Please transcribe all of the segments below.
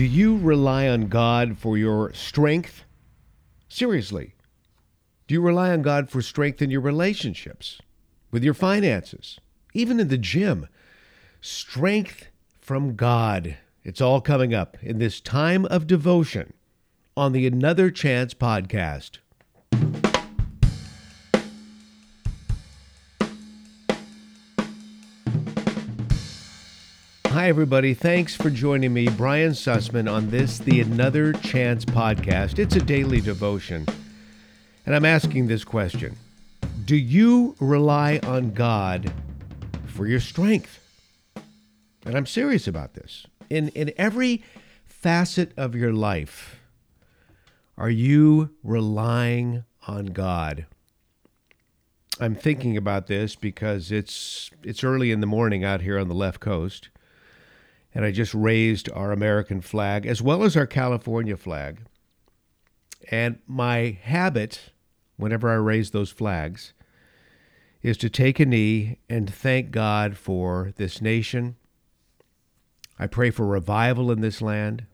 Do you rely on God for your strength? Seriously. Do you rely on God for strength in your relationships, with your finances, even in the gym? Strength from God. It's all coming up in this time of devotion on the Another Chance podcast. Hi, everybody. Thanks for joining me, Brian Sussman, on this, the Another Chance podcast. It's a daily devotion. And I'm asking this question Do you rely on God for your strength? And I'm serious about this. In, in every facet of your life, are you relying on God? I'm thinking about this because it's it's early in the morning out here on the left coast and I just raised our American flag as well as our California flag. And my habit, whenever I raise those flags, is to take a knee and thank God for this nation. I pray for revival in this land.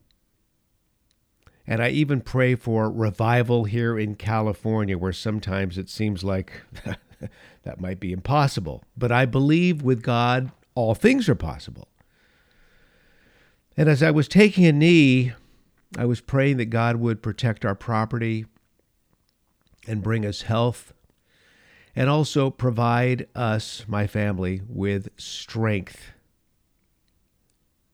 And I even pray for revival here in California, where sometimes it seems like that might be impossible. But I believe with God, all things are possible. And as I was taking a knee, I was praying that God would protect our property and bring us health and also provide us, my family, with strength.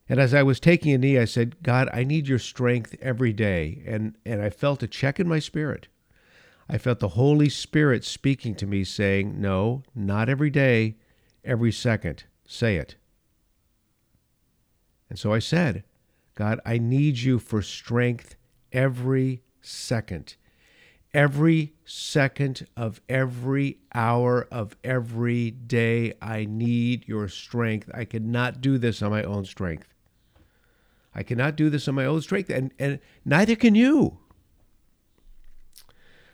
And as I was taking a knee, I said, God, I need your strength every day. And, and I felt a check in my spirit. I felt the Holy Spirit speaking to me, saying, No, not every day, every second. Say it. And so I said, God, I need you for strength every second. Every second of every hour of every day, I need your strength. I cannot do this on my own strength. I cannot do this on my own strength, and, and neither can you.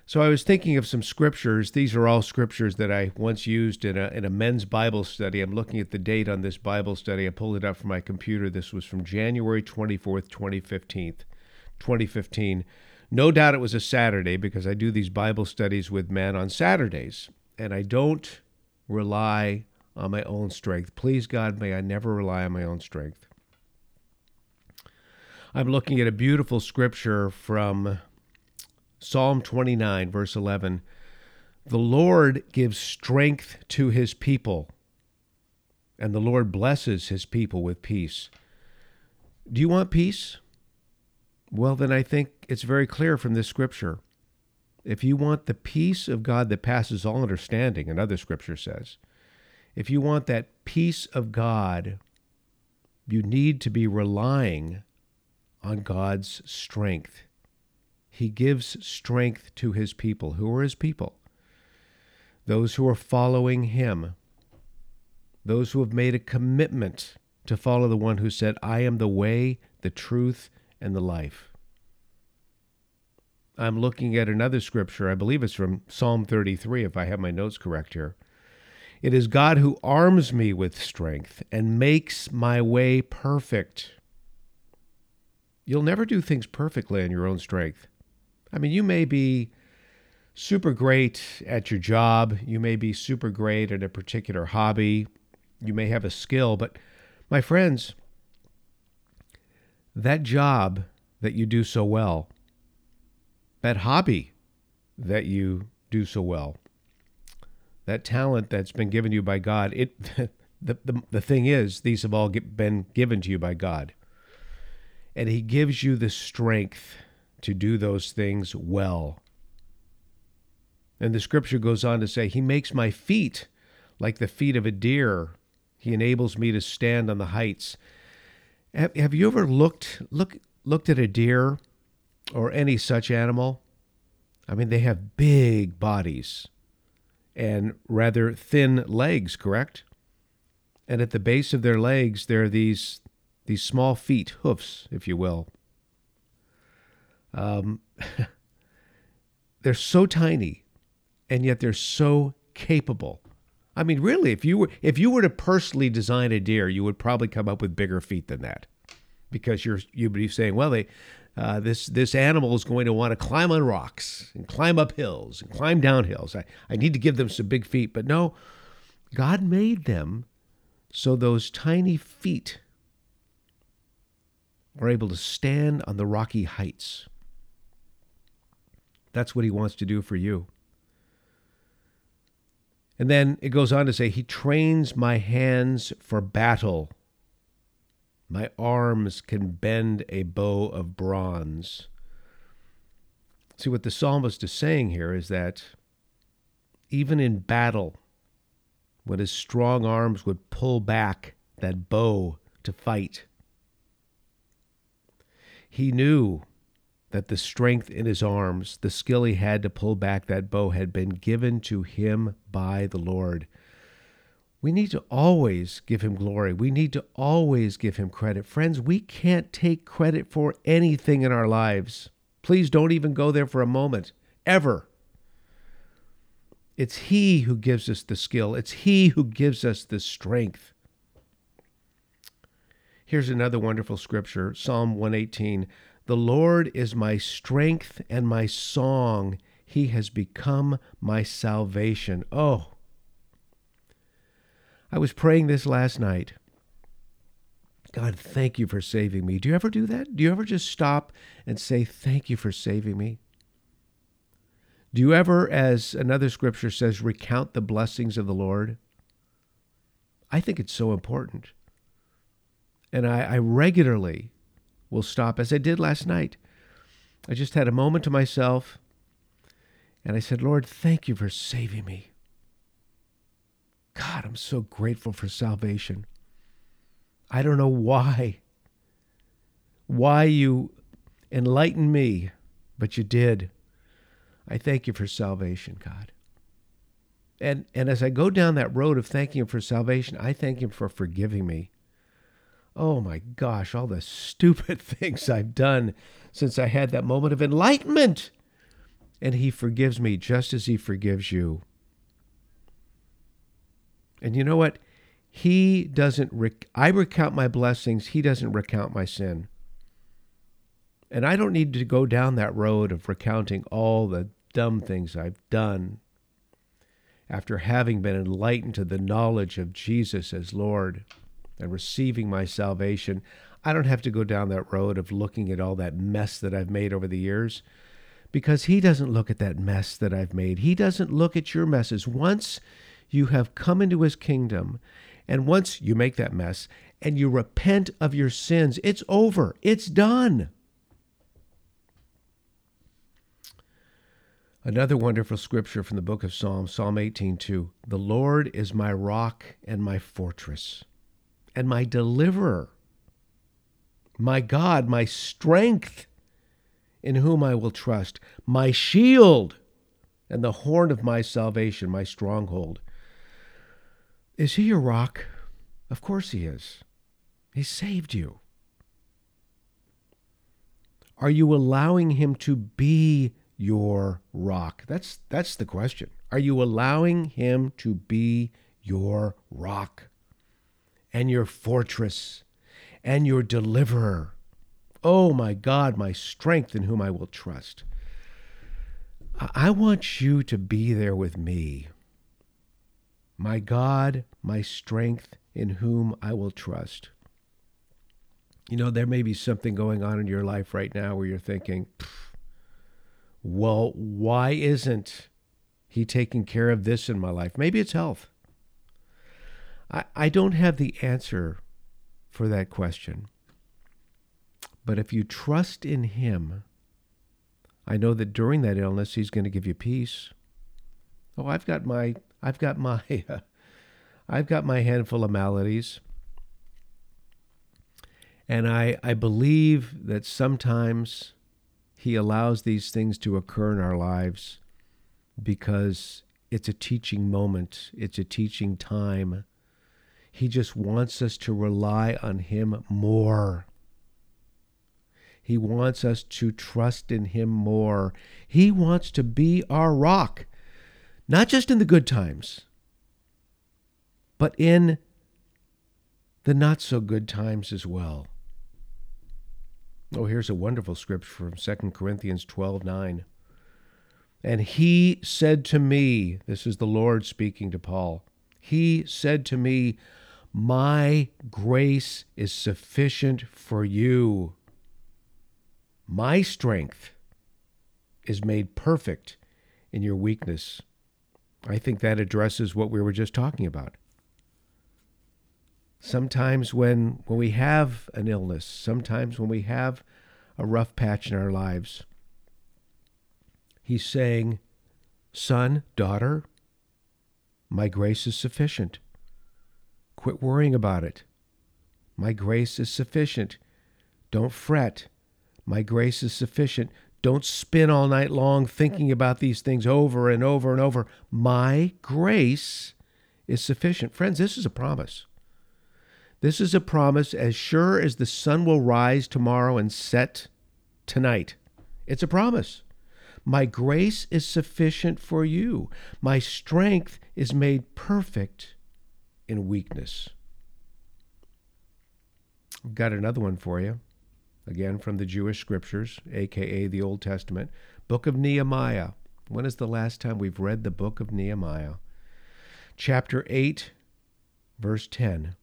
So I was thinking of some scriptures. These are all scriptures that I once used in a, in a men's Bible study. I'm looking at the date on this Bible study. I pulled it up from my computer. This was from January 24th, 2015. 2015. No doubt it was a Saturday because I do these Bible studies with men on Saturdays, and I don't rely on my own strength. Please, God, may I never rely on my own strength. I'm looking at a beautiful scripture from Psalm 29, verse 11 The Lord gives strength to his people, and the Lord blesses his people with peace. Do you want peace? Well, then I think it's very clear from this scripture. If you want the peace of God that passes all understanding, another scripture says, if you want that peace of God, you need to be relying on God's strength. He gives strength to his people. Who are his people? Those who are following him, those who have made a commitment to follow the one who said, I am the way, the truth, and the life. I'm looking at another scripture. I believe it's from Psalm 33, if I have my notes correct here. It is God who arms me with strength and makes my way perfect. You'll never do things perfectly in your own strength. I mean, you may be super great at your job, you may be super great at a particular hobby, you may have a skill, but my friends, that job that you do so well, that hobby that you do so well, that talent that's been given to you by God, it the, the, the thing is, these have all get, been given to you by God. And He gives you the strength to do those things well. And the scripture goes on to say, He makes my feet like the feet of a deer. He enables me to stand on the heights. Have, have you ever looked look looked at a deer or any such animal? I mean, they have big bodies and rather thin legs, correct? And at the base of their legs, there are these these small feet, hoofs, if you will. Um, they're so tiny, and yet they're so capable. I mean, really, if you were if you were to personally design a deer, you would probably come up with bigger feet than that. because you're you'd be saying, well, they uh, this this animal is going to want to climb on rocks and climb up hills and climb down hills. I, I need to give them some big feet. But no, God made them so those tiny feet are able to stand on the rocky heights. That's what he wants to do for you. And then it goes on to say, He trains my hands for battle. My arms can bend a bow of bronze. See, what the psalmist is saying here is that even in battle, when his strong arms would pull back that bow to fight, he knew that the strength in his arms, the skill he had to pull back that bow, had been given to him by the Lord. We need to always give him glory. We need to always give him credit. Friends, we can't take credit for anything in our lives. Please don't even go there for a moment, ever. It's he who gives us the skill, it's he who gives us the strength. Here's another wonderful scripture Psalm 118. The Lord is my strength and my song. He has become my salvation. Oh, I was praying this last night. God, thank you for saving me. Do you ever do that? Do you ever just stop and say, Thank you for saving me? Do you ever, as another scripture says, recount the blessings of the Lord? I think it's so important. And I, I regularly will stop, as I did last night. I just had a moment to myself and I said, Lord, thank you for saving me. God, I'm so grateful for salvation. I don't know why. Why you enlightened me, but you did. I thank you for salvation, God. And and as I go down that road of thanking him for salvation, I thank him for forgiving me. Oh my gosh, all the stupid things I've done since I had that moment of enlightenment. And he forgives me just as he forgives you. And you know what? He doesn't, rec- I recount my blessings, he doesn't recount my sin. And I don't need to go down that road of recounting all the dumb things I've done after having been enlightened to the knowledge of Jesus as Lord and receiving my salvation. I don't have to go down that road of looking at all that mess that I've made over the years because He doesn't look at that mess that I've made. He doesn't look at your messes. Once you have come into his kingdom, and once you make that mess and you repent of your sins, it's over, it's done. Another wonderful scripture from the book of Psalms, Psalm 18:2. The Lord is my rock and my fortress and my deliverer, my God, my strength, in whom I will trust, my shield and the horn of my salvation, my stronghold. Is he your rock? Of course he is. He saved you. Are you allowing him to be your rock? That's that's the question. Are you allowing him to be your rock and your fortress and your deliverer? Oh my God, my strength in whom I will trust. I want you to be there with me my God, my strength, in whom I will trust. You know, there may be something going on in your life right now where you're thinking, well, why isn't he taking care of this in my life? Maybe it's health. I, I don't have the answer for that question. But if you trust in him, I know that during that illness, he's going to give you peace. Oh, I've got my I've got my I've got my handful of maladies. And I, I believe that sometimes he allows these things to occur in our lives because it's a teaching moment, it's a teaching time. He just wants us to rely on him more. He wants us to trust in him more. He wants to be our rock not just in the good times, but in the not so good times as well. Oh, here's a wonderful scripture from 2 Corinthians 12 9. And he said to me, this is the Lord speaking to Paul, he said to me, My grace is sufficient for you. My strength is made perfect in your weakness. I think that addresses what we were just talking about. Sometimes when when we have an illness, sometimes when we have a rough patch in our lives, he's saying, "Son, daughter, my grace is sufficient. Quit worrying about it. My grace is sufficient. Don't fret. My grace is sufficient. Don't spin all night long thinking about these things over and over and over. My grace is sufficient. Friends, this is a promise. This is a promise as sure as the sun will rise tomorrow and set tonight. It's a promise. My grace is sufficient for you. My strength is made perfect in weakness. I've got another one for you, again from the Jewish scriptures, aka the Old Testament. Book of Nehemiah. When is the last time we've read the book of Nehemiah? Chapter 8, verse 10.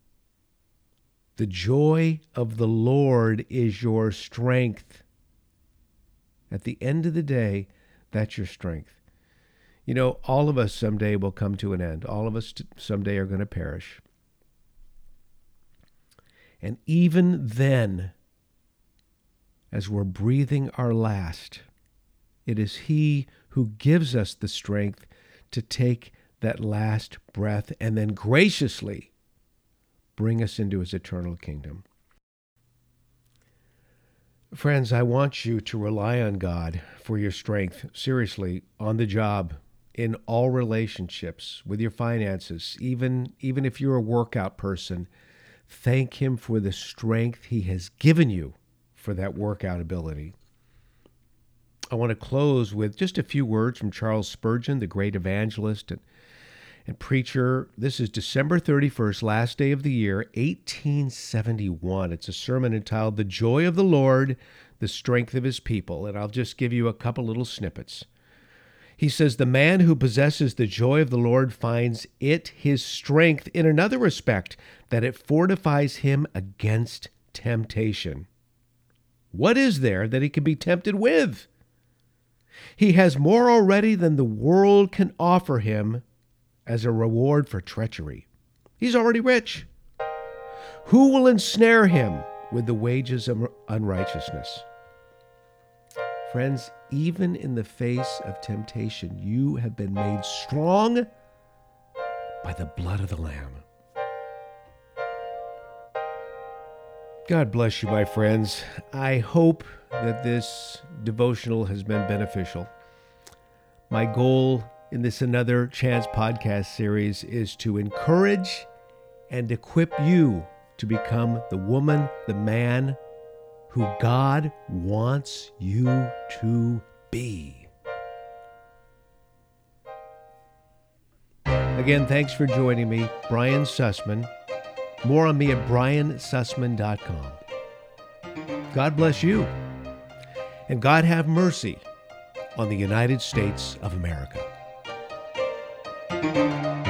The joy of the Lord is your strength. At the end of the day, that's your strength. You know, all of us someday will come to an end. All of us someday are going to perish. And even then, as we're breathing our last, it is He who gives us the strength to take that last breath and then graciously bring us into his eternal kingdom. Friends, I want you to rely on God for your strength, seriously, on the job, in all relationships, with your finances, even, even if you're a workout person. Thank Him for the strength He has given you for that workout ability. I want to close with just a few words from Charles Spurgeon, the great evangelist and and preacher. This is December 31st, last day of the year, 1871. It's a sermon entitled The Joy of the Lord, the Strength of His People. And I'll just give you a couple little snippets. He says, The man who possesses the joy of the Lord finds it his strength in another respect, that it fortifies him against temptation. What is there that he can be tempted with? He has more already than the world can offer him as a reward for treachery. He's already rich. Who will ensnare him with the wages of unrighteousness? Friends, even in the face of temptation, you have been made strong by the blood of the Lamb. God bless you, my friends. I hope that this devotional has been beneficial. My goal in this Another Chance podcast series is to encourage and equip you to become the woman, the man who God wants you to be. Again, thanks for joining me, Brian Sussman. More on me at briansussman.com. God bless you, and God have mercy on the United States of America. Thank you.